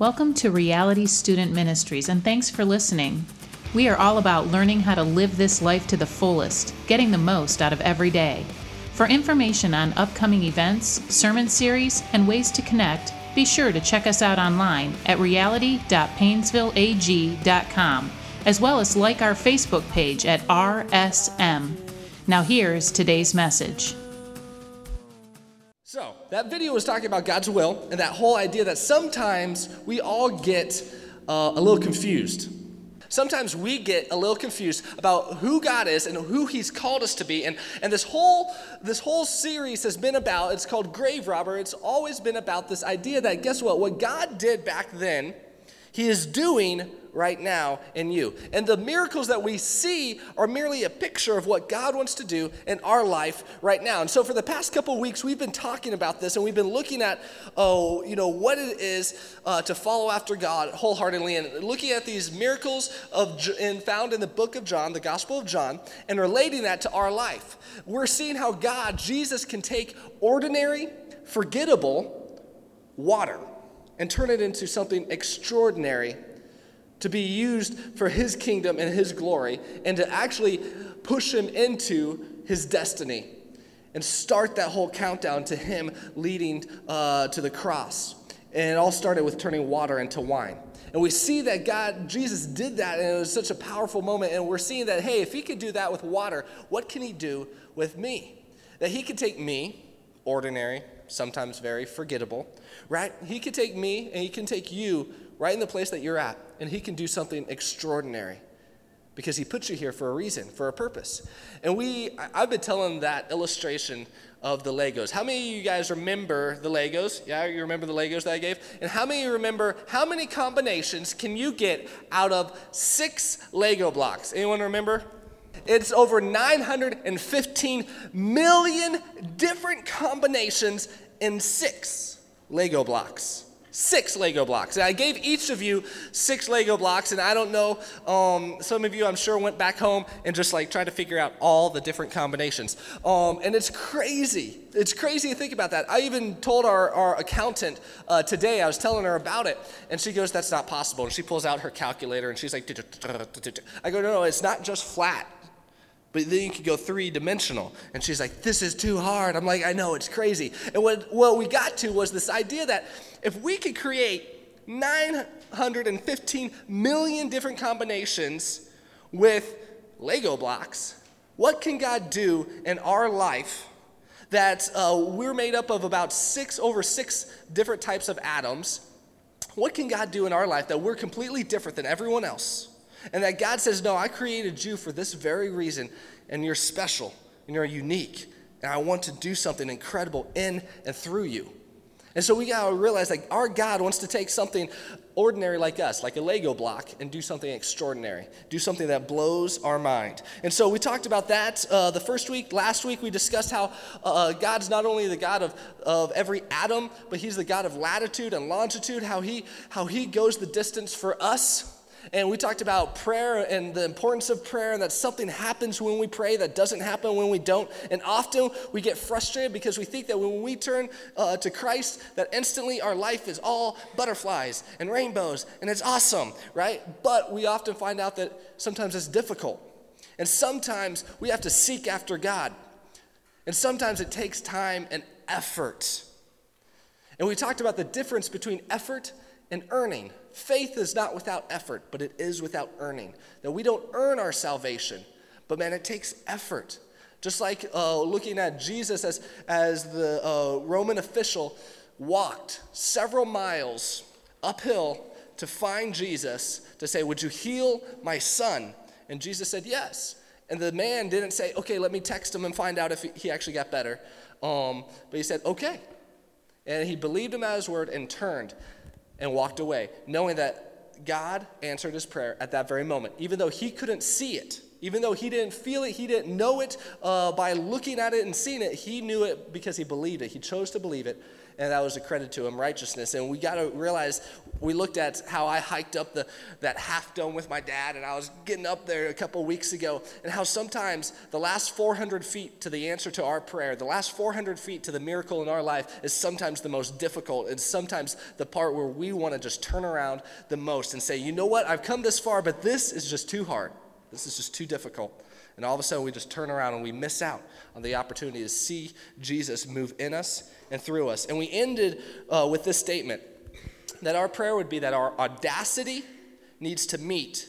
Welcome to Reality Student Ministries, and thanks for listening. We are all about learning how to live this life to the fullest, getting the most out of every day. For information on upcoming events, sermon series, and ways to connect, be sure to check us out online at reality.painesvilleag.com, as well as like our Facebook page at RSM. Now, here's today's message. That video was talking about God's will and that whole idea that sometimes we all get uh, a little confused. Sometimes we get a little confused about who God is and who He's called us to be. And, and this, whole, this whole series has been about, it's called Grave Robber. It's always been about this idea that, guess what? What God did back then, He is doing right now in you. And the miracles that we see are merely a picture of what God wants to do in our life right now. And so for the past couple weeks, we've been talking about this and we've been looking at, oh, you know, what it is uh, to follow after God wholeheartedly and looking at these miracles of and found in the book of John, the Gospel of John, and relating that to our life. We're seeing how God, Jesus, can take ordinary, forgettable water and turn it into something extraordinary to be used for his kingdom and his glory, and to actually push him into his destiny and start that whole countdown to him leading uh, to the cross. And it all started with turning water into wine. And we see that God, Jesus did that, and it was such a powerful moment. And we're seeing that, hey, if he could do that with water, what can he do with me? That he could take me, ordinary, sometimes very forgettable, right? He could take me and he can take you right in the place that you're at, and He can do something extraordinary because He puts you here for a reason, for a purpose. And we, I've been telling that illustration of the Legos. How many of you guys remember the Legos? Yeah, you remember the Legos that I gave? And how many remember how many combinations can you get out of six Lego blocks? Anyone remember? It's over 915 million different combinations in six Lego blocks six Lego blocks. And I gave each of you six Lego blocks, and I don't know, um, some of you I'm sure went back home and just like tried to figure out all the different combinations. Um, and it's crazy. It's crazy to think about that. I even told our, our accountant uh, today, I was telling her about it, and she goes, That's not possible. And she pulls out her calculator and she's like, I go, No, no, it's not just flat but then you could go three dimensional. And she's like, This is too hard. I'm like, I know, it's crazy. And what, what we got to was this idea that if we could create 915 million different combinations with Lego blocks, what can God do in our life that uh, we're made up of about six, over six different types of atoms? What can God do in our life that we're completely different than everyone else? And that God says, No, I created you for this very reason, and you're special, and you're unique, and I want to do something incredible in and through you. And so we gotta realize like our God wants to take something ordinary like us, like a Lego block, and do something extraordinary, do something that blows our mind. And so we talked about that uh, the first week. Last week we discussed how uh, God's not only the God of, of every atom, but He's the God of latitude and longitude, how He, how he goes the distance for us. And we talked about prayer and the importance of prayer, and that something happens when we pray that doesn't happen when we don't. And often we get frustrated because we think that when we turn uh, to Christ, that instantly our life is all butterflies and rainbows, and it's awesome, right? But we often find out that sometimes it's difficult. And sometimes we have to seek after God. And sometimes it takes time and effort. And we talked about the difference between effort and earning. Faith is not without effort, but it is without earning. That we don't earn our salvation, but man, it takes effort. Just like uh, looking at Jesus as, as the uh, Roman official walked several miles uphill to find Jesus to say, Would you heal my son? And Jesus said, Yes. And the man didn't say, Okay, let me text him and find out if he actually got better. Um, but he said, Okay. And he believed him at his word and turned and walked away, knowing that God answered his prayer at that very moment, even though he couldn't see it. Even though he didn't feel it, he didn't know it uh, by looking at it and seeing it, he knew it because he believed it. He chose to believe it, and that was a credit to him, righteousness. And we got to realize we looked at how I hiked up the, that half dome with my dad, and I was getting up there a couple weeks ago, and how sometimes the last 400 feet to the answer to our prayer, the last 400 feet to the miracle in our life, is sometimes the most difficult. and sometimes the part where we want to just turn around the most and say, you know what, I've come this far, but this is just too hard. This is just too difficult. And all of a sudden, we just turn around and we miss out on the opportunity to see Jesus move in us and through us. And we ended uh, with this statement that our prayer would be that our audacity needs to meet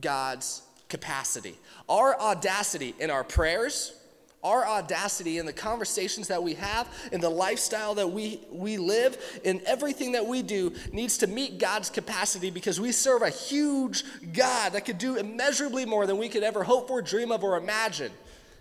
God's capacity. Our audacity in our prayers, our audacity in the conversations that we have, in the lifestyle that we, we live, in everything that we do needs to meet God's capacity because we serve a huge God that could do immeasurably more than we could ever hope for, dream of, or imagine.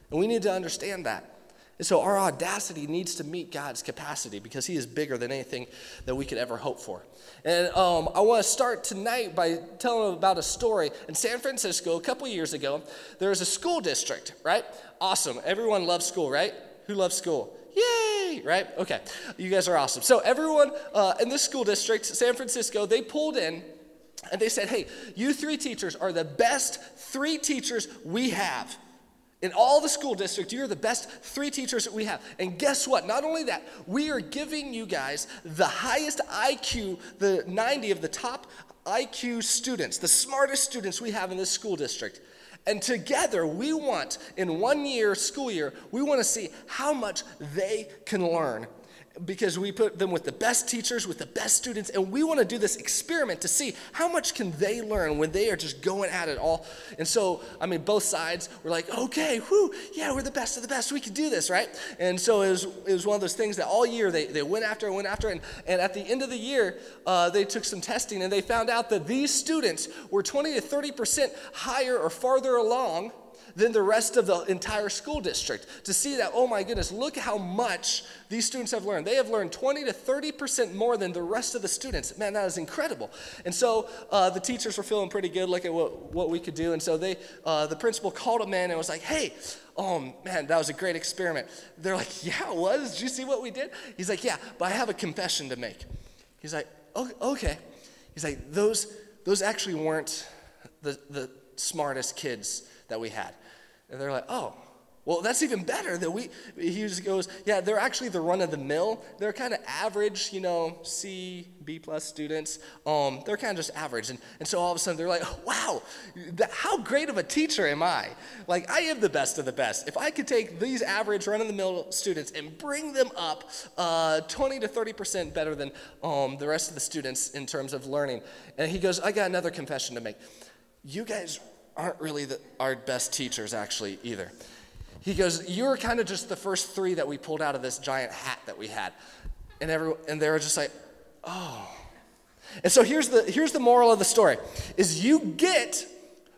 And we need to understand that. And so our audacity needs to meet God's capacity because He is bigger than anything that we could ever hope for. And um, I want to start tonight by telling about a story. In San Francisco, a couple years ago, there was a school district, right? Awesome. Everyone loves school, right? Who loves school? Yay, right? Okay, you guys are awesome. So, everyone uh, in this school district, San Francisco, they pulled in and they said, hey, you three teachers are the best three teachers we have. In all the school district, you're the best three teachers that we have. And guess what? Not only that, we are giving you guys the highest IQ, the 90 of the top IQ students, the smartest students we have in this school district. And together, we want, in one year, school year, we want to see how much they can learn because we put them with the best teachers, with the best students, and we want to do this experiment to see how much can they learn when they are just going at it all. And so, I mean, both sides were like, okay, whoo, yeah, we're the best of the best. We can do this, right? And so it was, it was one of those things that all year they, they went after and went after. And, and at the end of the year, uh, they took some testing and they found out that these students were 20 to 30% higher or farther along than the rest of the entire school district to see that, oh my goodness, look how much these students have learned. They have learned 20 to 30% more than the rest of the students. Man, that is incredible. And so uh, the teachers were feeling pretty good, look at what, what we could do. And so they, uh, the principal called them in and was like, hey, oh man, that was a great experiment. They're like, yeah, it was. Did you see what we did? He's like, yeah, but I have a confession to make. He's like, okay. He's like, those, those actually weren't the, the smartest kids that we had. And they're like, oh, well, that's even better that we, he just goes, yeah, they're actually the run of the mill. They're kind of average, you know, C, B plus students. Um, they're kind of just average. And, and so all of a sudden they're like, wow, how great of a teacher am I? Like, I am the best of the best. If I could take these average run of the mill students and bring them up uh, 20 to 30% better than um, the rest of the students in terms of learning. And he goes, I got another confession to make. You guys aren't really the, our best teachers, actually, either. He goes, You're kind of just the first three that we pulled out of this giant hat that we had. And, every, and they were just like, Oh. And so here's the, here's the moral of the story is you get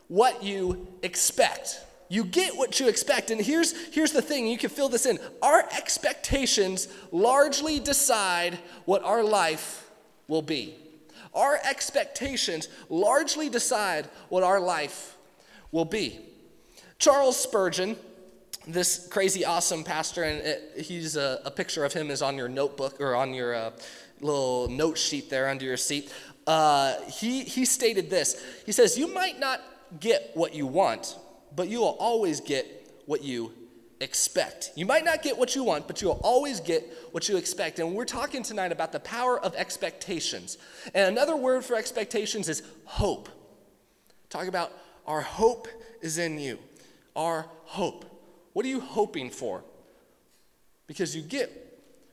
what you expect. You get what you expect. And here's, here's the thing you can fill this in. Our expectations largely decide what our life will be. Our expectations largely decide what our life will be. Charles Spurgeon, this crazy awesome pastor, and it, he's a, a, picture of him is on your notebook or on your uh, little note sheet there under your seat. Uh, he, he stated this He says, You might not get what you want, but you will always get what you expect. You might not get what you want, but you'll always get what you expect. And we're talking tonight about the power of expectations. And another word for expectations is hope. Talk about our hope is in you. Our hope. What are you hoping for? Because you get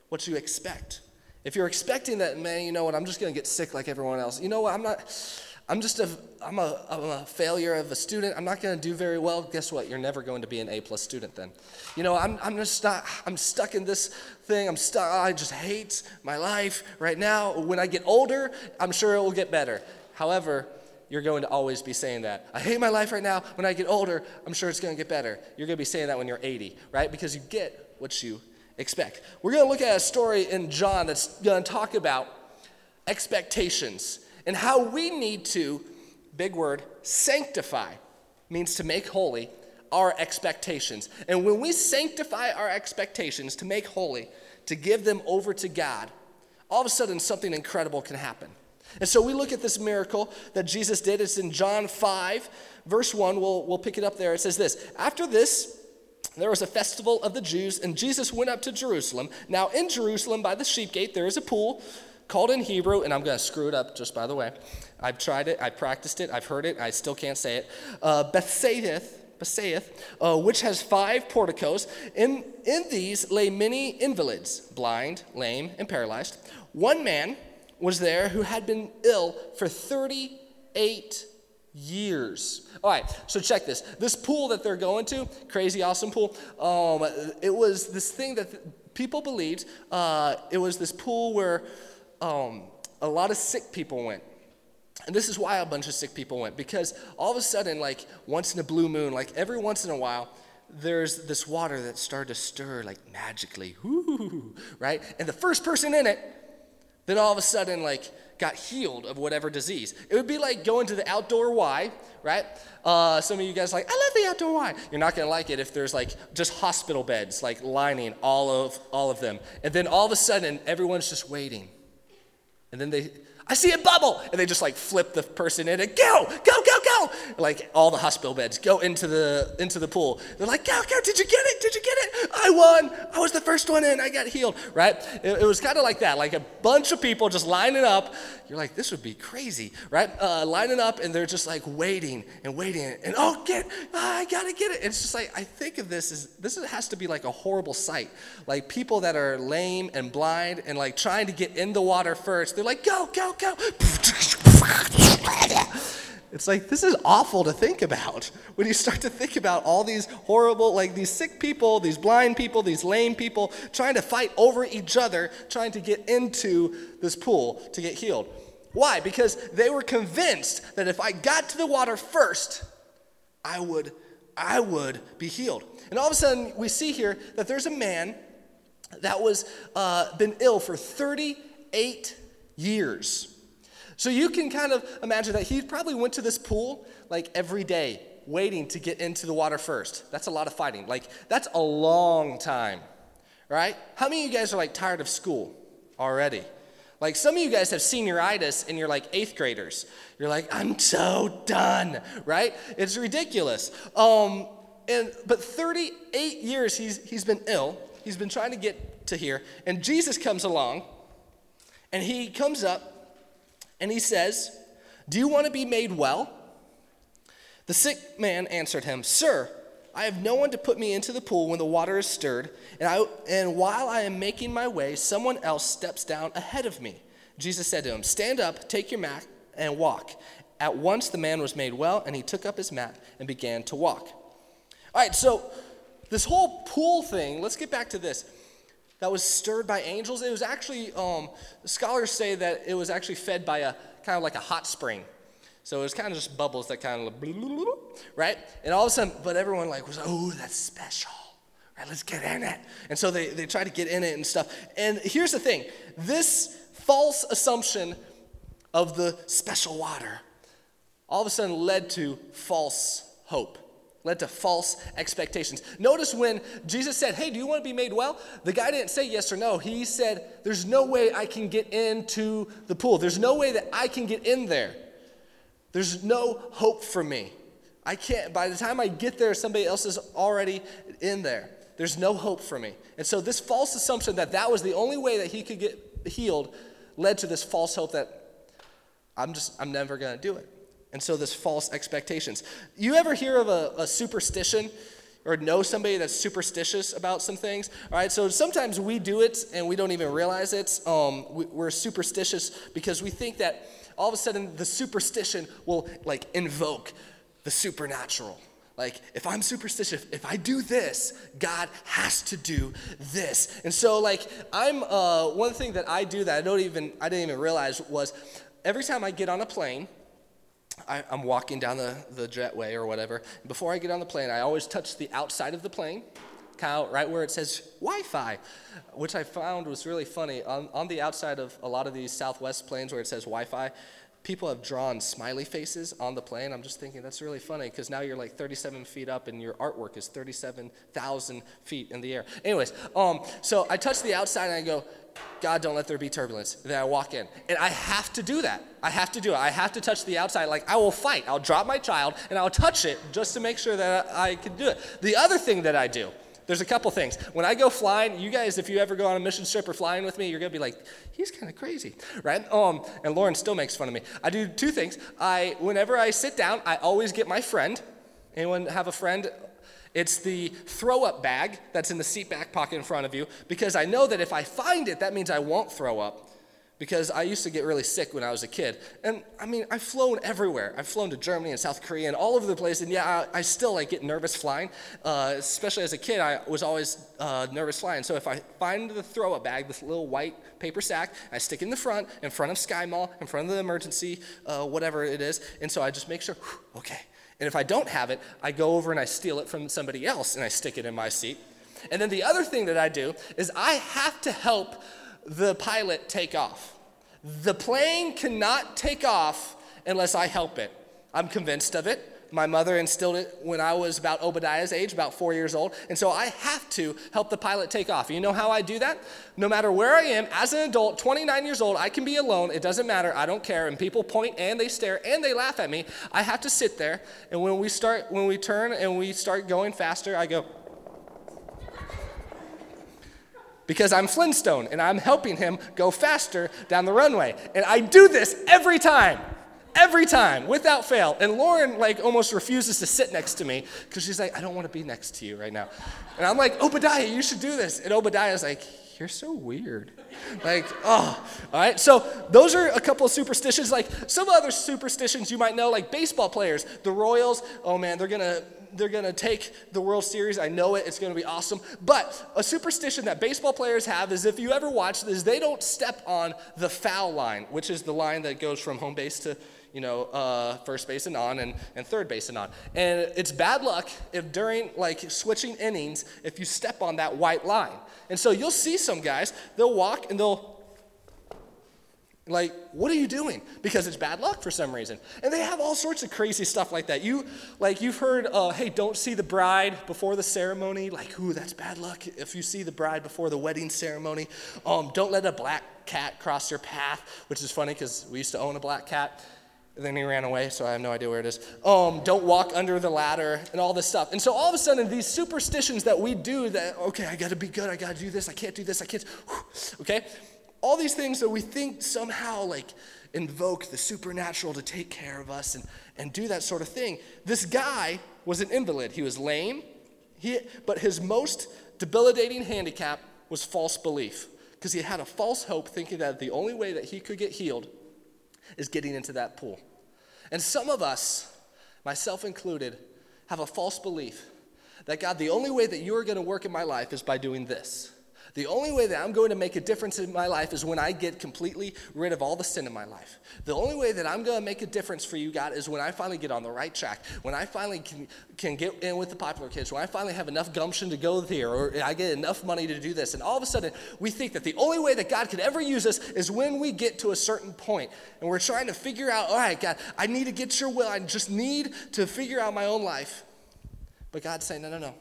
what you expect. If you're expecting that, man, you know what, I'm just going to get sick like everyone else. You know what, I'm not, I'm just a, I'm a, I'm a failure of a student. I'm not going to do very well. Guess what? You're never going to be an A plus student then. You know, I'm, I'm just not, I'm stuck in this thing. I'm stuck, I just hate my life right now. When I get older, I'm sure it will get better. However, you're going to always be saying that. I hate my life right now. When I get older, I'm sure it's going to get better. You're going to be saying that when you're 80, right? Because you get what you expect. We're going to look at a story in John that's going to talk about expectations and how we need to, big word, sanctify, means to make holy our expectations. And when we sanctify our expectations to make holy, to give them over to God, all of a sudden something incredible can happen. And so we look at this miracle that Jesus did. It's in John 5, verse 1. We'll, we'll pick it up there. It says this After this, there was a festival of the Jews, and Jesus went up to Jerusalem. Now, in Jerusalem, by the sheep gate, there is a pool called in Hebrew, and I'm going to screw it up just by the way. I've tried it, I've practiced it, I've heard it, I still can't say it. Uh, Bethsaida uh, which has five porticos. In, in these lay many invalids, blind, lame, and paralyzed. One man was there who had been ill for 38 years. All right, so check this. This pool that they're going to, crazy awesome pool, um, it was this thing that people believed. Uh, it was this pool where um, a lot of sick people went. And this is why a bunch of sick people went, because all of a sudden, like once in a blue moon, like every once in a while, there's this water that started to stir like magically, whoo, right? And the first person in it, then all of a sudden, like, got healed of whatever disease. It would be like going to the outdoor Y, right? Uh, some of you guys like, I love the outdoor Y. You're not gonna like it if there's like just hospital beds, like lining all of all of them, and then all of a sudden everyone's just waiting, and then they I see a bubble. And they just like flip the person in and go, go, go, Like all the hospital beds go into the into the pool. They're like, go, go, did you get it? Did you get it? I won. I was the first one in. I got healed. Right? It, it was kind of like that, like a bunch of people just lining up. You're like, this would be crazy, right? Uh, lining up and they're just like waiting and waiting and oh, get, oh, I gotta get it. It's just like I think of this as this has to be like a horrible sight. Like people that are lame and blind and like trying to get in the water first. They're like, go, go, go. It's like, this is awful to think about. When you start to think about all these horrible, like these sick people, these blind people, these lame people, trying to fight over each other, trying to get into this pool to get healed. Why? Because they were convinced that if I got to the water first, I would, I would be healed. And all of a sudden, we see here that there's a man that was uh, been ill for 38 years. So you can kind of imagine that he probably went to this pool like every day, waiting to get into the water first. That's a lot of fighting. Like, that's a long time, right? How many of you guys are like tired of school already? Like, some of you guys have senioritis and you're like eighth graders. You're like, I'm so done, right? It's ridiculous. Um, and, but 38 years he's, he's been ill. He's been trying to get to here. And Jesus comes along and he comes up and he says, Do you want to be made well? The sick man answered him, Sir, I have no one to put me into the pool when the water is stirred, and, I, and while I am making my way, someone else steps down ahead of me. Jesus said to him, Stand up, take your mat, and walk. At once the man was made well, and he took up his mat and began to walk. All right, so this whole pool thing, let's get back to this that was stirred by angels. It was actually, um, scholars say that it was actually fed by a kind of like a hot spring. So it was kind of just bubbles that kind of, right? And all of a sudden, but everyone like was, oh, that's special. Right, let's get in it. And so they, they try to get in it and stuff. And here's the thing this false assumption of the special water all of a sudden led to false hope led to false expectations. Notice when Jesus said, Hey, do you want to be made well? The guy didn't say yes or no. He said, There's no way I can get into the pool. There's no way that I can get in there. There's no hope for me. I can't, by the time I get there, somebody else is already in there. There's no hope for me. And so, this false assumption that that was the only way that he could get healed led to this false hope that I'm just, I'm never going to do it. And so this false expectations. You ever hear of a, a superstition? or know somebody that's superstitious about some things. All right, so sometimes we do it and we don't even realize it. Um, we, are superstitious because we think that all of a sudden the superstition will like invoke the supernatural. Like, if I'm superstitious, if I do this, God has to do this. And so, like, I'm uh, one thing that I do that I don't even I didn't even realize was every time I get on a plane, I, am walking down the, the jetway or whatever. Before I get on the plane, I always touch the outside of the plane, kind of right where it says Wi Fi, which I found was really funny. On, on the outside of a lot of these Southwest planes where it says Wi Fi, people have drawn smiley faces on the plane. I'm just thinking that's really funny because now you're like 37 feet up and your artwork is 37,000 feet in the air. Anyways, um, so I touch the outside and I go, God, don't let there be turbulence. Then I walk in. And I have to do that. I have to do it. I have to touch the outside. Like, I will fight. I'll drop my child and I'll touch it just to make sure that I can do it. The other thing that I do, there's a couple things. When I go flying, you guys, if you ever go on a mission trip or flying with me, you're gonna be like, he's kind of crazy, right? Um, and Lauren still makes fun of me. I do two things. I, whenever I sit down, I always get my friend. Anyone have a friend it's the throw up bag that's in the seat back pocket in front of you because I know that if I find it, that means I won't throw up. Because I used to get really sick when I was a kid. And I mean, I've flown everywhere. I've flown to Germany and South Korea and all over the place. And yeah, I, I still like get nervous flying. Uh, especially as a kid, I was always uh, nervous flying. So if I find the throw up bag, this little white paper sack, I stick it in the front, in front of Sky Mall, in front of the emergency, uh, whatever it is. And so I just make sure, whew, okay, and if I don't have it, I go over and I steal it from somebody else and I stick it in my seat. And then the other thing that I do is I have to help the pilot take off. The plane cannot take off unless I help it. I'm convinced of it. My mother instilled it when I was about Obadiah's age, about four years old. And so I have to help the pilot take off. You know how I do that? No matter where I am, as an adult, 29 years old, I can be alone. It doesn't matter. I don't care. And people point and they stare and they laugh at me. I have to sit there. And when we start, when we turn and we start going faster, I go, because I'm Flintstone and I'm helping him go faster down the runway. And I do this every time every time without fail. And Lauren like almost refuses to sit next to me because she's like, I don't want to be next to you right now. And I'm like, Obadiah, you should do this. And Obadiah's like, you're so weird. Like, oh, all right. So those are a couple of superstitions. Like some other superstitions you might know, like baseball players, the Royals. Oh man, they're gonna they're gonna take the World Series. I know it. It's gonna be awesome. But a superstition that baseball players have is if you ever watch this, they don't step on the foul line, which is the line that goes from home base to you know, uh, first base and on and, and third base and on. And it's bad luck if during like switching innings, if you step on that white line. And so you'll see some guys, they'll walk and they'll like, what are you doing? Because it's bad luck for some reason. And they have all sorts of crazy stuff like that. You, like, you've heard, uh, hey, don't see the bride before the ceremony. Like, ooh, that's bad luck. If you see the bride before the wedding ceremony, um, don't let a black cat cross your path, which is funny because we used to own a black cat. Then he ran away, so I have no idea where it is. Um, don't walk under the ladder and all this stuff. And so all of a sudden, these superstitions that we do that, okay, I gotta be good, I gotta do this, I can't do this, I can't, okay? All these things that we think somehow like invoke the supernatural to take care of us and, and do that sort of thing. This guy was an invalid. He was lame, he, but his most debilitating handicap was false belief because he had a false hope thinking that the only way that he could get healed is getting into that pool. And some of us, myself included, have a false belief that God, the only way that you are going to work in my life is by doing this. The only way that I'm going to make a difference in my life is when I get completely rid of all the sin in my life. The only way that I'm going to make a difference for you, God, is when I finally get on the right track, when I finally can, can get in with the popular kids, when I finally have enough gumption to go there, or I get enough money to do this. And all of a sudden, we think that the only way that God could ever use us is when we get to a certain. And we're trying to figure out, all right, God, I need to get your will. I just need to figure out my own life. But God's saying, no, no, no.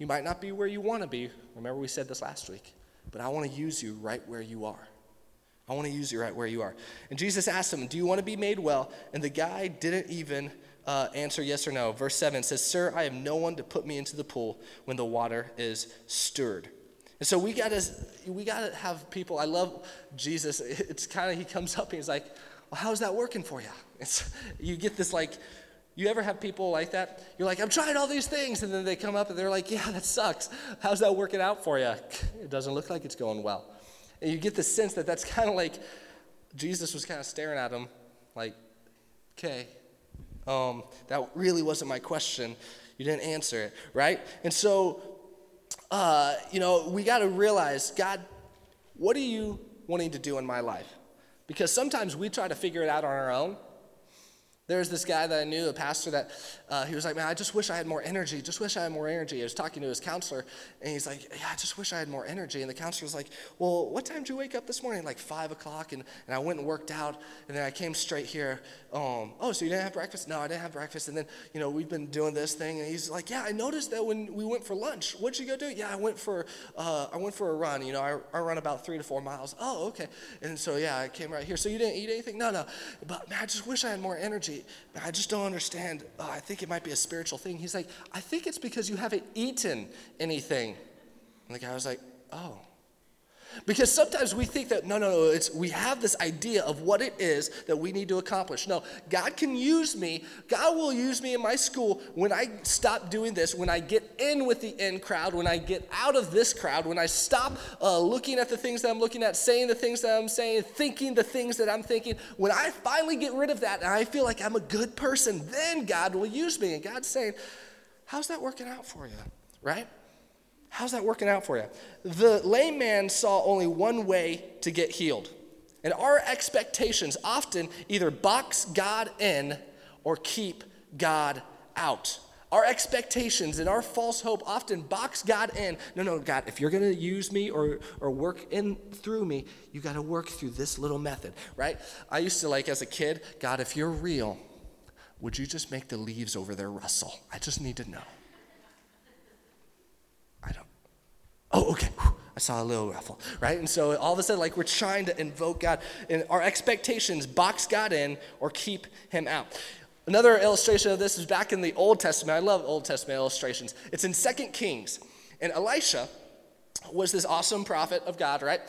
You might not be where you want to be. Remember, we said this last week. But I want to use you right where you are. I want to use you right where you are. And Jesus asked him, Do you want to be made well? And the guy didn't even uh, answer yes or no. Verse 7 says, Sir, I have no one to put me into the pool when the water is stirred. And so we gotta we gotta have people. I love Jesus. It's kind of he comes up and he's like, "Well, how's that working for you?" It's, you get this like you ever have people like that? You're like, I'm trying all these things, and then they come up and they're like, Yeah, that sucks. How's that working out for you? It doesn't look like it's going well. And you get the sense that that's kind of like Jesus was kind of staring at him, like, Okay, um, that really wasn't my question. You didn't answer it, right? And so, uh, you know, we got to realize, God, what are you wanting to do in my life? Because sometimes we try to figure it out on our own There's this guy that I knew, a pastor, that uh, he was like, Man, I just wish I had more energy. Just wish I had more energy. I was talking to his counselor, and he's like, Yeah, I just wish I had more energy. And the counselor was like, Well, what time did you wake up this morning? Like 5 o'clock. And, and I went and worked out, and then I came straight here. Um, oh, so you didn't have breakfast? No, I didn't have breakfast. And then, you know, we've been doing this thing. And he's like, Yeah, I noticed that when we went for lunch. What'd you go do? Yeah, I went for, uh, I went for a run. You know, I, I run about three to four miles. Oh, okay. And so, yeah, I came right here. So you didn't eat anything? No, no. But man, I just wish I had more energy. I just don't understand. Uh, I think it might be a spiritual thing. He's like, I think it's because you haven't eaten anything. And the guy was like, oh. Because sometimes we think that, no, no, no, it's, we have this idea of what it is that we need to accomplish. No, God can use me. God will use me in my school when I stop doing this, when I get in with the in crowd, when I get out of this crowd, when I stop uh, looking at the things that I'm looking at, saying the things that I'm saying, thinking the things that I'm thinking. When I finally get rid of that and I feel like I'm a good person, then God will use me. And God's saying, How's that working out for you? Right? How's that working out for you? The lame man saw only one way to get healed. And our expectations often either box God in or keep God out. Our expectations and our false hope often box God in. No, no, God, if you're going to use me or, or work in through me, you got to work through this little method, right? I used to like as a kid, God, if you're real, would you just make the leaves over there rustle? I just need to know. I don't. Oh, okay. I saw a little ruffle, right? And so all of a sudden, like we're trying to invoke God, and our expectations box God in or keep Him out. Another illustration of this is back in the Old Testament. I love Old Testament illustrations. It's in Second Kings, and Elisha was this awesome prophet of God, right?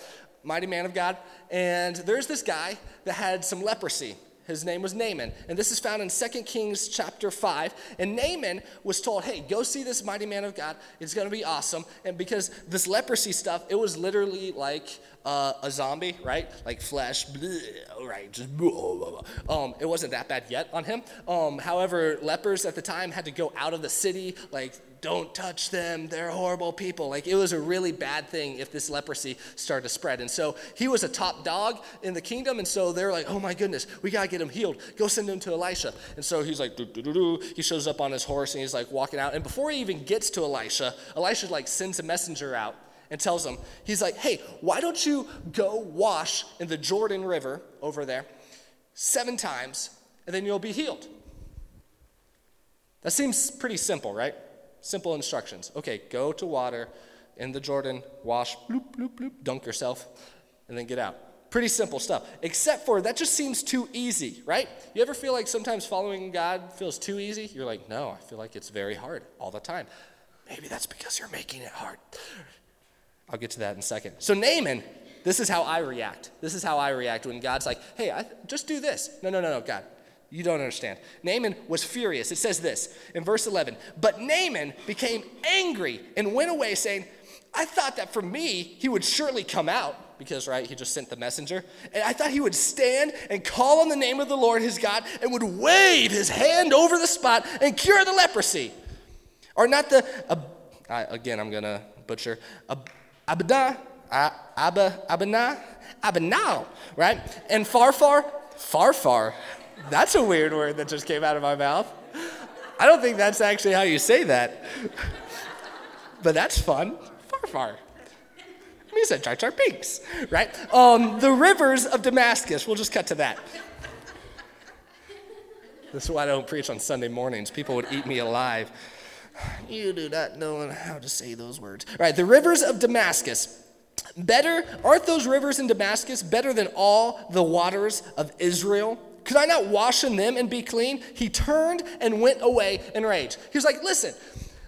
Mighty man of God. And there's this guy that had some leprosy. His name was Naaman. And this is found in 2 Kings chapter 5. And Naaman was told, hey, go see this mighty man of God. It's going to be awesome. And because this leprosy stuff, it was literally like uh, a zombie, right? Like flesh, bleh, right? Just blah, blah, blah. Um, it wasn't that bad yet on him. Um, however, lepers at the time had to go out of the city, like don't touch them. They're horrible people. Like it was a really bad thing if this leprosy started to spread. And so he was a top dog in the kingdom. And so they're like, oh my goodness, we got to get him healed. Go send him to Elisha. And so he's like, he shows up on his horse and he's like walking out. And before he even gets to Elisha, Elisha like sends a messenger out and tells him, he's like, hey, why don't you go wash in the Jordan River over there seven times and then you'll be healed? That seems pretty simple, right? Simple instructions. Okay, go to water in the Jordan, wash, bloop, bloop, bloop, dunk yourself, and then get out. Pretty simple stuff. Except for that just seems too easy, right? You ever feel like sometimes following God feels too easy? You're like, no, I feel like it's very hard all the time. Maybe that's because you're making it hard. I'll get to that in a second. So, Naaman, this is how I react. This is how I react when God's like, hey, I, just do this. No, no, no, no, God. You don't understand. Naaman was furious. It says this in verse 11 But Naaman became angry and went away, saying, I thought that for me, he would surely come out because, right, he just sent the messenger. And I thought he would stand and call on the name of the Lord his God and would wave his hand over the spot and cure the leprosy. Or not the, uh, I, again, I'm going to butcher, uh, Abada, uh, Abba, Abana, Abanao, right? And far, far, far, far. That's a weird word that just came out of my mouth. I don't think that's actually how you say that. but that's fun. Far, far. Me said Jar Jar Binks, right? Um, the rivers of Damascus. We'll just cut to that. This is why I don't preach on Sunday mornings. People would eat me alive. You do not know how to say those words. Right, the rivers of Damascus. Better, aren't those rivers in Damascus better than all the waters of Israel? Could I not wash in them and be clean? He turned and went away in rage. He was like, Listen,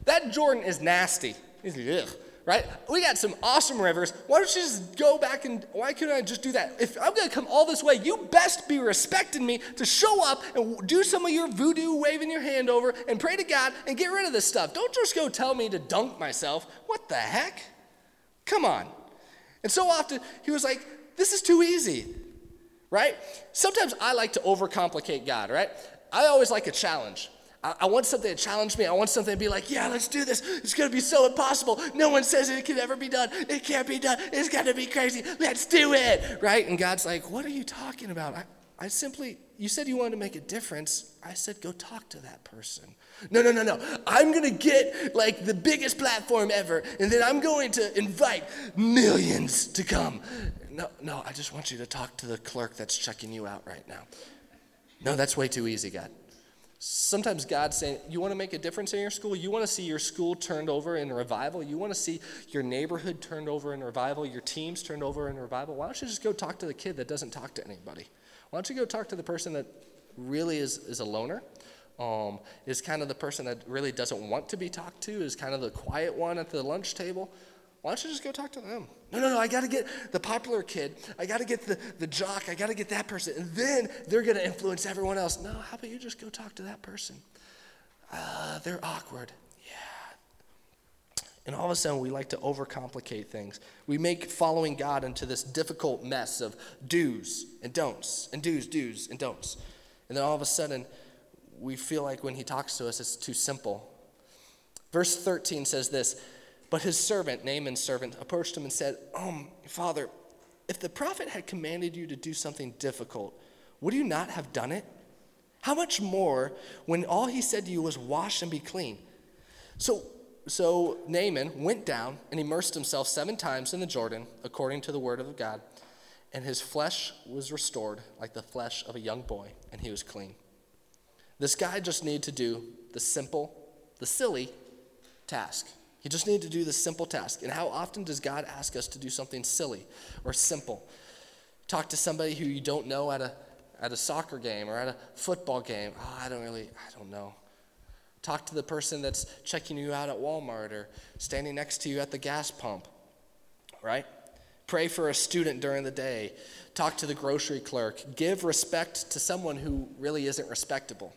that Jordan is nasty. He's like, Ugh. Right? We got some awesome rivers. Why don't you just go back and why couldn't I just do that? If I'm gonna come all this way, you best be respecting me to show up and do some of your voodoo waving your hand over and pray to God and get rid of this stuff. Don't just go tell me to dunk myself. What the heck? Come on. And so often he was like, This is too easy right? Sometimes I like to overcomplicate God, right? I always like a challenge. I, I want something to challenge me. I want something to be like, yeah, let's do this. It's going to be so impossible. No one says it can ever be done. It can't be done. It's got to be crazy. Let's do it, right? And God's like, what are you talking about? I, I simply, you said you wanted to make a difference. I said, go talk to that person. No, no, no, no. I'm going to get like the biggest platform ever, and then I'm going to invite millions to come. No, no, I just want you to talk to the clerk that's checking you out right now. No, that's way too easy, God. Sometimes God's saying, You want to make a difference in your school? You want to see your school turned over in revival? You want to see your neighborhood turned over in revival? Your teams turned over in revival? Why don't you just go talk to the kid that doesn't talk to anybody? Why don't you go talk to the person that really is, is a loner? Um, is kind of the person that really doesn't want to be talked to, is kind of the quiet one at the lunch table. Why don't you just go talk to them? No, no, no, I got to get the popular kid. I got to get the, the jock. I got to get that person. And then they're to influence everyone else. No, how about you just go talk to that person? Uh, they're awkward. Yeah. And all of a sudden, we like to overcomplicate things. We make following God into this difficult mess of do's and don'ts, and do's, do's, and don'ts. And then all of a sudden, we feel like when He talks to us, it's too simple. Verse 13 says this but his servant, Naaman's servant, approached him and said, um, Father, if the prophet had commanded you to do something difficult, would you not have done it? How much more when all he said to you was, Wash and be clean? So, so Naaman went down and immersed himself seven times in the Jordan, according to the word of God, and his flesh was restored like the flesh of a young boy, and he was clean. This guy just needed to do the simple, the silly task. You just need to do the simple task. And how often does God ask us to do something silly or simple? Talk to somebody who you don't know at a, at a soccer game or at a football game. Oh, I don't really, I don't know. Talk to the person that's checking you out at Walmart or standing next to you at the gas pump, right? Pray for a student during the day. Talk to the grocery clerk. Give respect to someone who really isn't respectable.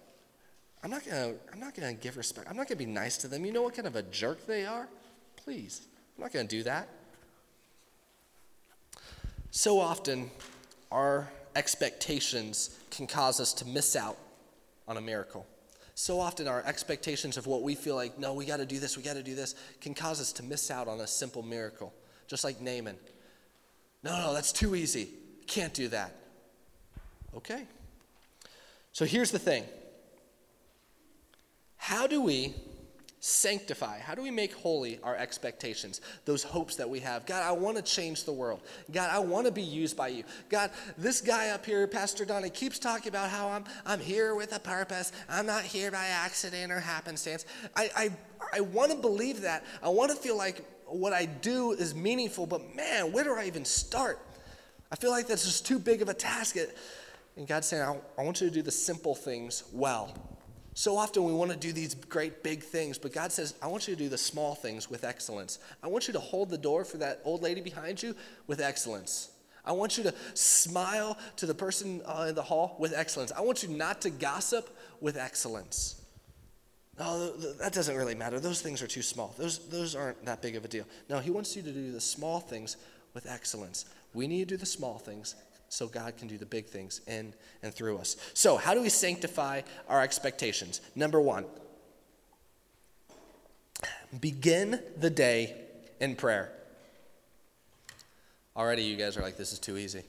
I'm not gonna, I'm not gonna give respect. I'm not gonna be nice to them. You know what kind of a jerk they are? Please. I'm not gonna do that. So often, our expectations can cause us to miss out on a miracle. So often, our expectations of what we feel like, no, we gotta do this, we gotta do this, can cause us to miss out on a simple miracle. Just like Naaman. No, no, that's too easy. Can't do that. Okay. So here's the thing how do we sanctify? How do we make holy our expectations, those hopes that we have? God, I want to change the world. God, I want to be used by you. God, this guy up here, Pastor Donnie, keeps talking about how I'm, I'm here with a purpose. I'm not here by accident or happenstance. I, I, I want to believe that. I want to feel like what I do is meaningful, but man, where do I even start? I feel like that's just too big of a task. And God's saying, I, I want you to do the simple things well. So often we want to do these great big things, but God says, I want you to do the small things with excellence. I want you to hold the door for that old lady behind you with excellence. I want you to smile to the person uh, in the hall with excellence. I want you not to gossip with excellence. No, that doesn't really matter. Those things are too small. Those, those aren't that big of a deal. No, He wants you to do the small things with excellence. We need to do the small things so God can do the big things in and through us. So, how do we sanctify our expectations? Number one, begin the day in prayer. Already, you guys are like, this is too easy.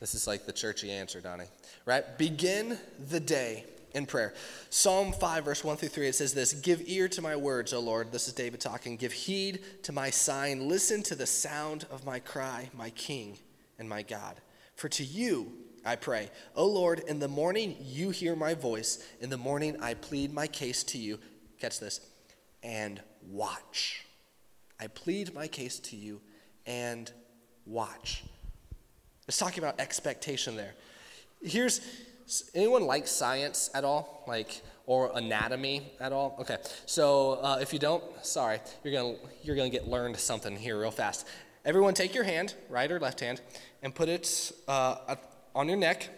This is like the churchy answer, Donnie. Right? Begin the day in prayer. Psalm 5, verse 1 through 3, it says this Give ear to my words, O Lord. This is David talking. Give heed to my sign. Listen to the sound of my cry, my King and my God. For to you I pray, O Lord, in the morning you hear my voice. In the morning I plead my case to you. Catch this. And watch. I plead my case to you and watch. It's talking about expectation there. Here's anyone like science at all? Like or anatomy at all? Okay. So uh, if you don't, sorry, you're gonna you're gonna get learned something here real fast. Everyone, take your hand, right or left hand, and put it uh, on your neck,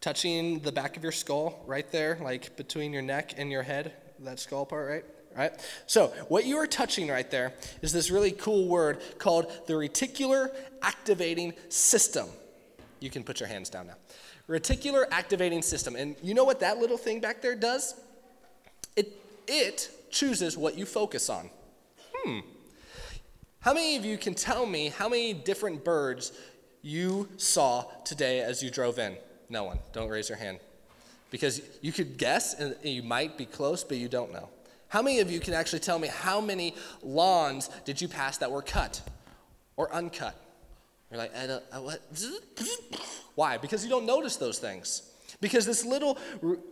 touching the back of your skull right there, like between your neck and your head, that skull part, right? Right? So, what you are touching right there is this really cool word called the reticular activating system. You can put your hands down now. Reticular activating system. And you know what that little thing back there does? It, it chooses what you focus on. Hmm. How many of you can tell me how many different birds you saw today as you drove in? No one. Don't raise your hand. Because you could guess and you might be close, but you don't know. How many of you can actually tell me how many lawns did you pass that were cut or uncut? You're like, I don't, I, what? Why? Because you don't notice those things. Because this little,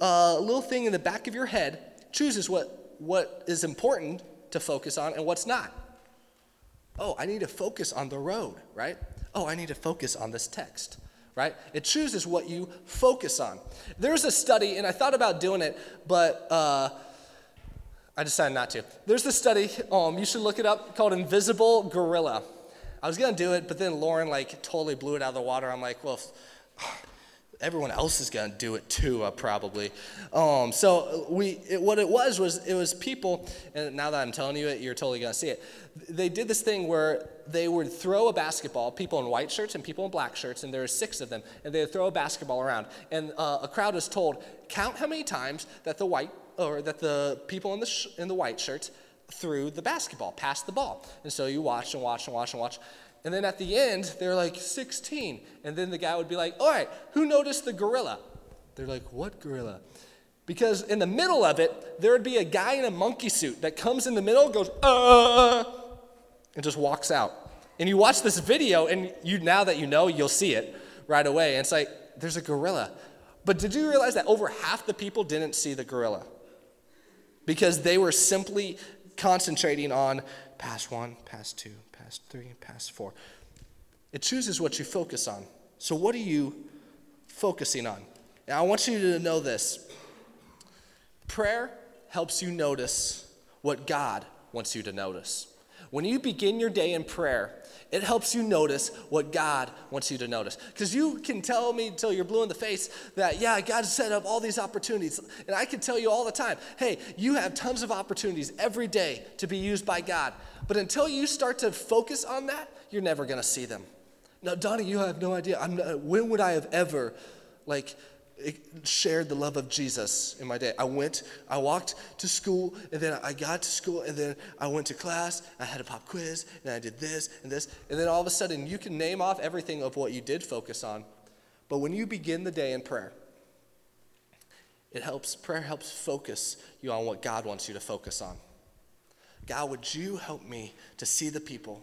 uh, little thing in the back of your head chooses what, what is important to focus on and what's not. Oh, I need to focus on the road, right? Oh, I need to focus on this text, right? It chooses what you focus on. There's a study, and I thought about doing it, but uh, I decided not to. There's this study, um, you should look it up, called Invisible Gorilla. I was gonna do it, but then Lauren like totally blew it out of the water. I'm like, well, everyone else is going to do it too, uh, probably. Um, so we, it, what it was was it was people, and now that I'm telling you it, you're totally going to see it. They did this thing where they would throw a basketball, people in white shirts and people in black shirts, and there were six of them, and they would throw a basketball around, and uh, a crowd was told, count how many times that the white or that the people in the sh- in the white shirts threw the basketball, passed the ball, and so you watch and watch and watch and watch. And then at the end, they're like 16. And then the guy would be like, all right, who noticed the gorilla? They're like, what gorilla? Because in the middle of it, there would be a guy in a monkey suit that comes in the middle, goes, uh, and just walks out. And you watch this video, and you now that you know, you'll see it right away. And it's like, there's a gorilla. But did you realize that over half the people didn't see the gorilla? Because they were simply concentrating on past one, past two, past three, past four. It chooses what you focus on. So, what are you focusing on? Now, I want you to know this prayer helps you notice what God wants you to notice. When you begin your day in prayer, it helps you notice what God wants you to notice. Because you can tell me until you're blue in the face that, yeah, God set up all these opportunities. And I can tell you all the time, hey, you have tons of opportunities every day to be used by God. But until you start to focus on that, you're never going to see them. Now, Donnie, you have no idea. Not, when would I have ever, like, shared the love of Jesus in my day. I went, I walked to school, and then I got to school, and then I went to class. I had a pop quiz, and I did this and this, and then all of a sudden you can name off everything of what you did focus on. But when you begin the day in prayer, it helps, prayer helps focus you on what God wants you to focus on. God, would you help me to see the people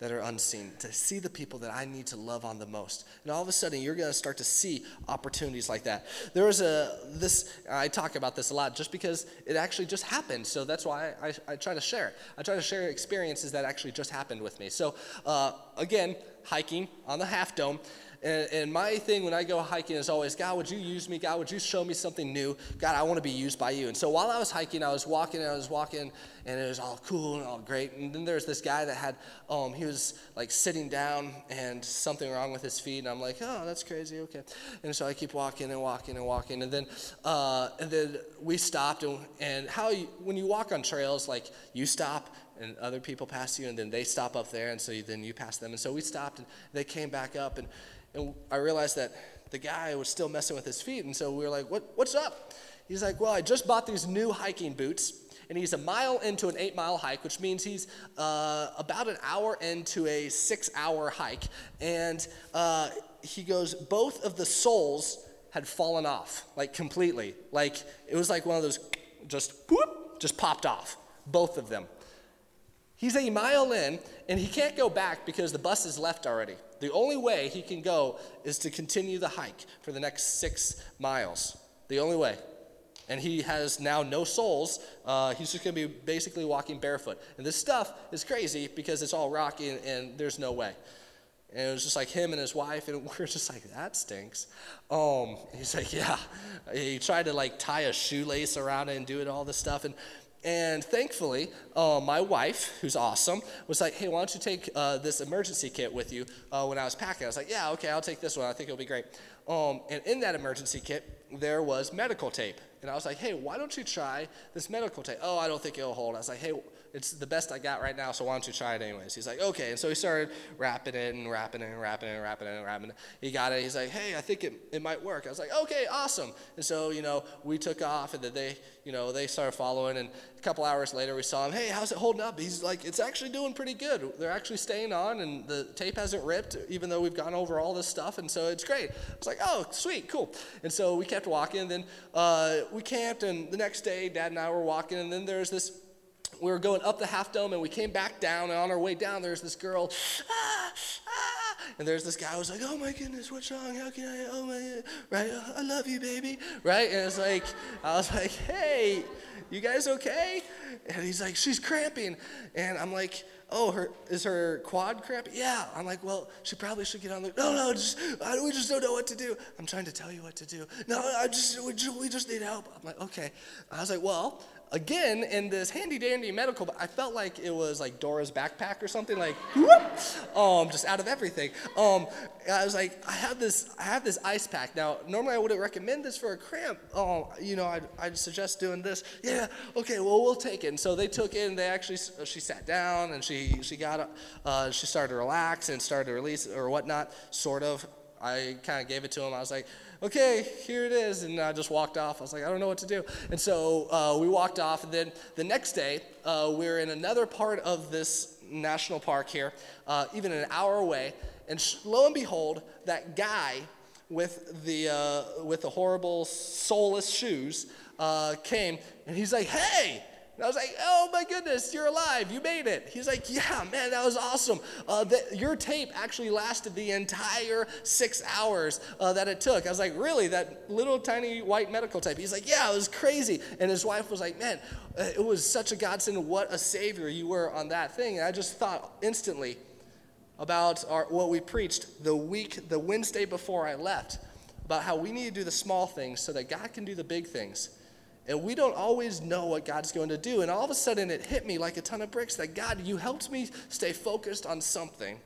that are unseen, to see the people that I need to love on the most. And all of a sudden, you're going to start to see opportunities like that. There was a, this, I talk about this a lot just because it actually just happened. So that's why I, I try to share it. I try to share experiences that actually just happened with me. So, uh, again, hiking on the Half Dome. And, and, my thing when I go hiking is always, God, would you use me? God, would you show me something new? God, I want to be used by you. And so while I was hiking, I was walking and I was walking, and it was all cool and all great. And then there's this guy that had, um, he was like sitting down and something wrong with his feet. And I'm like, oh, that's crazy. Okay. And so I keep walking and walking and walking. And then, uh, and then we stopped. And, and how you, when you walk on trails, like you stop and other people pass you, and then they stop up there, and so you, then you pass them. And so we stopped, and they came back up, and and I realized that the guy was still messing with his feet. And so we were like, what, What's up? He's like, Well, I just bought these new hiking boots. And he's a mile into an eight mile hike, which means he's uh, about an hour into a six hour hike. And uh, he goes, Both of the soles had fallen off, like completely. Like it was like one of those just whoop, just popped off, both of them. He's a mile in, and he can't go back because the bus is left already. The only way he can go is to continue the hike for the next six miles. The only way. And he has now no soles. Uh, he's just going to be basically walking barefoot. And this stuff is crazy because it's all rocky and, and, there's no way. And it was just like him and his wife, and we are just like, that stinks. Um, he's like, yeah. He tried to like tie a shoelace around it and do it, all this stuff. And and thankfully, uh, my wife, who's awesome, was like, hey, why don't you take uh, this emergency kit with you uh, when I was packing? I was like, yeah, okay, I'll take this one. I think it'll be great. Um, and in that emergency kit, there was medical tape And I was like, hey, why don't you try this medical tape? Oh, I don't think it'll hold. I was like, hey, it's the best I got right now, so why don't you try it anyways? He's like, okay. And so he started wrapping it and wrapping it and wrapping it and wrapping it and wrapping it. He got it. He's like, hey, I think it, it might work. I was like, okay, awesome. And so, you know, we took off and then they, you know, they started following. And a couple hours later, we saw him, hey, how's it holding up? He's like, it's actually doing pretty good. They're actually staying on and the tape hasn't ripped, even though we've gone over all this stuff. And so it's great. I was like, oh, sweet, cool. And so we kept walking. And then uh, we camped. And the next day, Dad and I were walking. And then there's this we were going up the half dome and we came back down and on our way down there's this girl ah, ah, and there's this guy who was like oh my goodness what's wrong? How can i oh my right i love you baby right? And it's like i was like hey you guys okay? And he's like she's cramping. And i'm like oh her is her quad cramping yeah. I'm like well she probably should get on the no no just I, we just don't know what to do. I'm trying to tell you what to do. No i just we just, we just need help. I'm like okay. I was like well again in this handy dandy medical i felt like it was like dora's backpack or something like whoop, um, just out of everything. Um, i was like i have this i have this ice pack. Now normally i wouldn't recommend this for a cramp. Um, you know I'd, I'd suggest doing this. Yeah okay well we'll take it. And so they took it and they actually she sat down and she she got uh, she started to relax and started to release or whatnot sort of. I kind of gave it to him i was like okay, here it is. And I just walked off. I was like, I don't know what to do. And so uh, we walked off. And then the next day, uh, we are in another part of this national park here, uh, even an hour away. And lo and behold, that guy with the, uh, with the horrible, soulless shoes uh, came. And he's like, hey, and I was like, oh my goodness, you're alive. You made it. He's like, yeah, man, that was awesome. Uh, that, your tape actually lasted the entire six hours uh, that it took. I was like, really? That little tiny white medical tape? He's like, yeah, it was crazy. And his wife was like, man, uh, it was such a godsend. What a savior you were on that thing. And I just thought instantly about our, what we preached the week, the Wednesday before I left, about how we need to do the small things so that God can do the big things. And we don't always know what God's going to do. And all of a sudden, it hit me like a ton of bricks that God, you helped me stay focused on something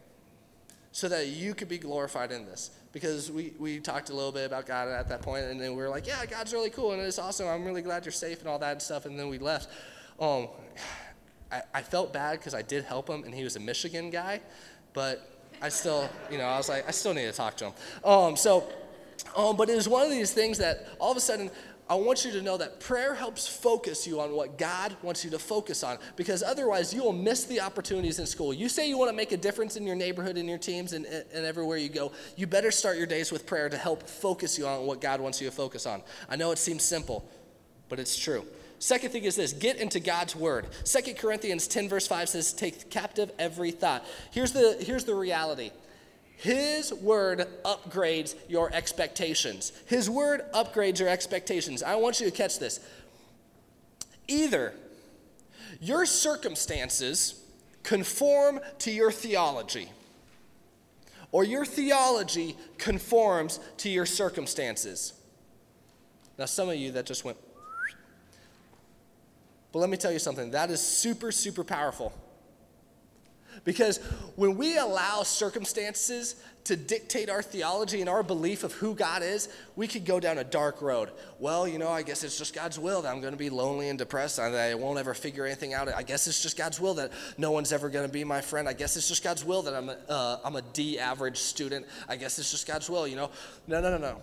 so that you could be glorified in this. Because we, we talked a little bit about God at that point, and then we were like, yeah, God's really cool, and it's awesome. I'm really glad you're safe and all that stuff. And then we left. Um, I, I felt bad because I did help him, and he was a Michigan guy, but I still, you know, I was like, I still need to talk to him. Um, so, um, but it was one of these things that all of a sudden I want you to know that prayer helps focus you on what God wants you to focus on because otherwise you will miss the opportunities in school. You say you want to make a difference in your neighborhood, in your teams, and, and everywhere you go. You better start your days with prayer to help focus you on what God wants you to focus on. I know it seems simple, but it's true. Second thing is this get into God's word. Second Corinthians 10, verse 5 says, Take captive every thought. Here's the, here's the reality his word upgrades your expectations. His word upgrades your expectations. I want you to catch this. Either your circumstances conform to your theology, or your theology conforms to your circumstances. Now, some of you that just went, but let me tell you something that is super, super powerful. Because when we allow circumstances to dictate our theology and our belief of who God is, we could go down a dark road. Well, you know, I guess it's just God's will that I'm going to be lonely and depressed and I won't ever figure anything out. I guess it's just God's will that no one's ever going to be my friend. I guess it's just God's will that I'm a, uh, I'm a D average student. I guess it's just God's will, you know. No, no, no, no.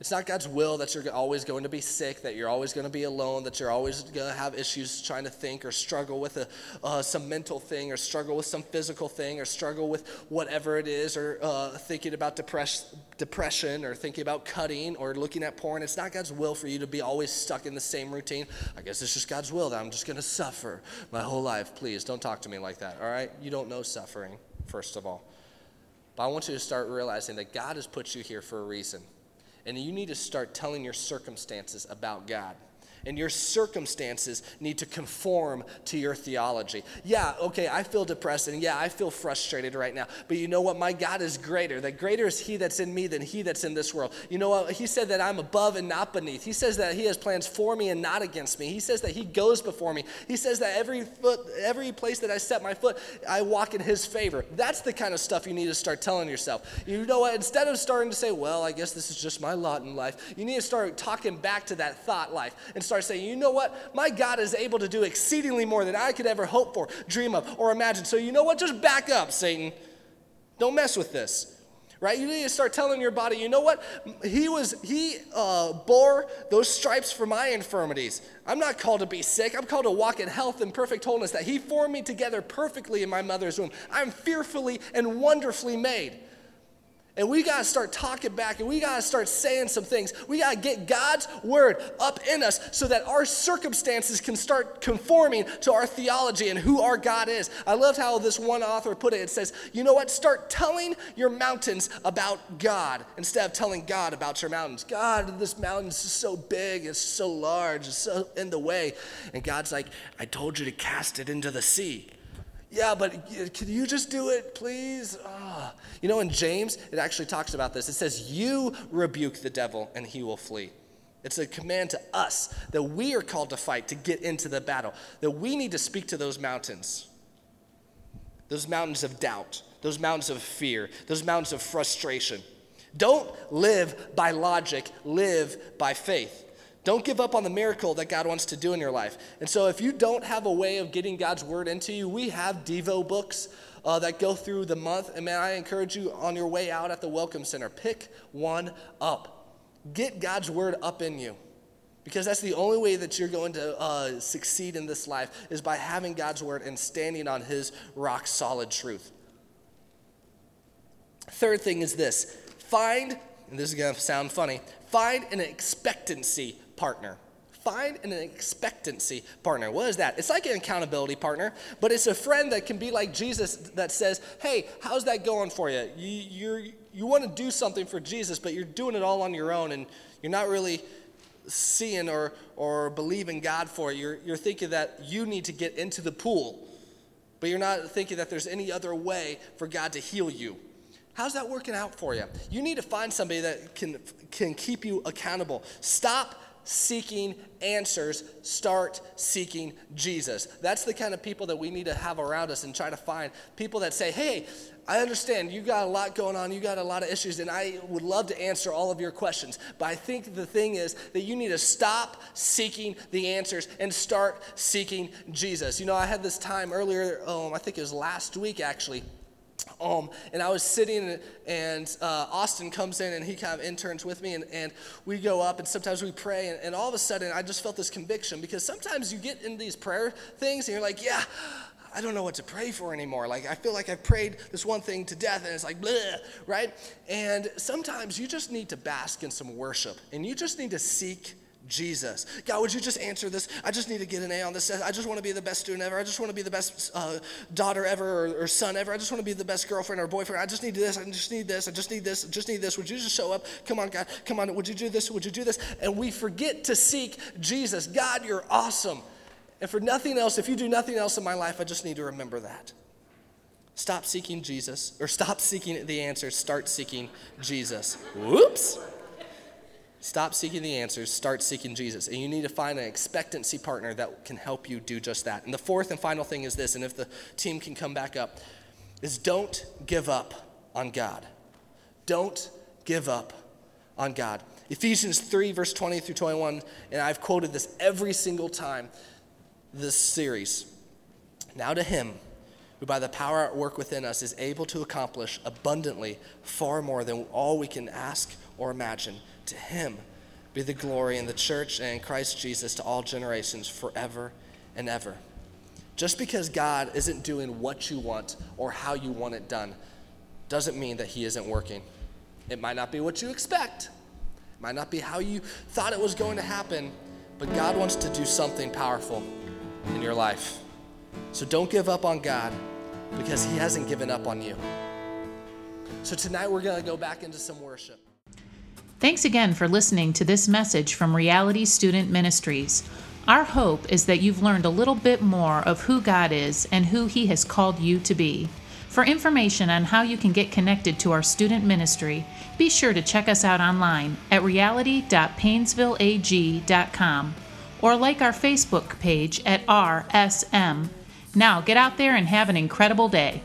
It's not God's will that you're always going to be sick, that you're always going to be alone, that you're always going to have issues trying to think or struggle with a, uh, some mental thing or struggle with some physical thing or struggle with whatever it is or uh, thinking about depress- depression or thinking about cutting or looking at porn. It's not God's will for you to be always stuck in the same routine. I guess it's just God's will that I'm just going to suffer my whole life. Please don't talk to me like that, all right? You don't know suffering, first of all. But I want you to start realizing that God has put you here for a reason. And you need to start telling your circumstances about God. And your circumstances need to conform to your theology. Yeah, okay, I feel depressed and yeah, I feel frustrated right now. But you know what? My God is greater. That greater is He that's in me than He that's in this world. You know what? He said that I'm above and not beneath. He says that He has plans for me and not against me. He says that He goes before me. He says that every foot, every place that I set my foot, I walk in His favor. That's the kind of stuff you need to start telling yourself. You know what? Instead of starting to say, well, I guess this is just my lot in life, you need to start talking back to that thought life and start start saying, you know what? My God is able to do exceedingly more than I could ever hope for, dream of, or imagine. So you know what? Just back up, Satan. Don't mess with this. Right? You need to start telling your body, you know what? He was he uh, bore those stripes for my infirmities. I'm not called to be sick. I'm called to walk in health and perfect wholeness. That He formed me together perfectly in my mother's womb. I'm fearfully and wonderfully made. And we got to start talking back and we got to start saying some things. We got to get God's word up in us so that our circumstances can start conforming to our theology and who our God is. I loved how this one author put it. It says, you know what? Start telling your mountains about God instead of telling God about your mountains. God, this mountain is so big, it's so large, it's so in the way. And God's like, I told you to cast it into the sea. Yeah, but can you just do it, please? Oh. You know, in James, it actually talks about this. It says, You rebuke the devil and he will flee. It's a command to us that we are called to fight, to get into the battle, that we need to speak to those mountains. Those mountains of doubt, those mountains of fear, those mountains of frustration. Don't live by logic, live by faith. Don't give up on the miracle that God wants to do in your life. And so, if you don't have a way of getting God's word into you, we have Devo books uh, that go through the month. And man, I encourage you on your way out at the Welcome Center, pick one up. Get God's word up in you. Because that's the only way that you're going to uh, succeed in this life is by having God's word and standing on his rock solid truth. Third thing is this find, and this is going to sound funny, find an expectancy partner. Find an expectancy partner. What is that? It's like an accountability partner, but it's a friend that can be like Jesus that says, Hey, how's that going for you? You, you're, you want to do something for Jesus, but you're doing it all on your own and you're not really seeing or, or believing God for. You're, you're thinking that you need to get into the pool, but you're not thinking that there's any other way for God to heal you. How's that working out for you? You need to find somebody that can, can keep you accountable. Stop seeking answers, start seeking Jesus. That's the kind of people that we need to have around us and try to find people that say, hey, I understand you got a lot going on, you got a lot of issues, and I would love to answer all of your questions. But I think the thing is that you need to stop seeking the answers and start seeking Jesus. You know, I had this time earlier, um, I think it was last week actually um, and I was sitting, and uh, Austin comes in, and he kind of interns with me, and, and we go up, and sometimes we pray, and, and all of a sudden, I just felt this conviction because sometimes you get in these prayer things, and you're like, yeah, I don't know what to pray for anymore. Like, I feel like I've prayed this one thing to death, and it's like, bleh, right? And sometimes you just need to bask in some worship, and you just need to seek Jesus. God, would you just answer this? I just need to get an A on this. I just want to be the best student ever. I just want to be the best uh, daughter ever or, or, son ever. I just want to be the best girlfriend or boyfriend. I just need this. I just need this. I just need this. I just need this. Would you just show up? Come on, God. Come on. Would you do this? Would you do this? And we forget to seek Jesus. God, you're awesome. And for nothing else, if you do nothing else in my life, I just need to remember that. Stop seeking Jesus, or stop seeking the answers, start seeking Jesus. Whoops. Stop seeking the answers, start seeking Jesus. And you need to find an expectancy partner that can help you do just that. And the fourth and final thing is this, and if the team can come back up, is don't give up on God. Don't give up on God. Ephesians 3, verse 20 through 21, and I've quoted this every single time this series. Now to him who by the power at work within us is able to accomplish abundantly far more than all we can ask or imagine to him be the glory in the church and in Christ Jesus to all generations forever and ever. Just because God isn't doing what you want or how you want it done doesn't mean that he isn't working. It might not be what you expect, it might not be how you thought it was going to happen, but God wants to do something powerful in your life. So don't give up on God because he hasn't given up on you. So tonight we're going to go back into some worship. Thanks again for listening to this message from Reality Student Ministries. Our hope is that you've learned a little bit more of who God is and who He has called you to be. For information on how you can get connected to our student ministry, be sure to check us out online at reality.painesvilleag.com or like our Facebook page at RSM. Now get out there and have an incredible day.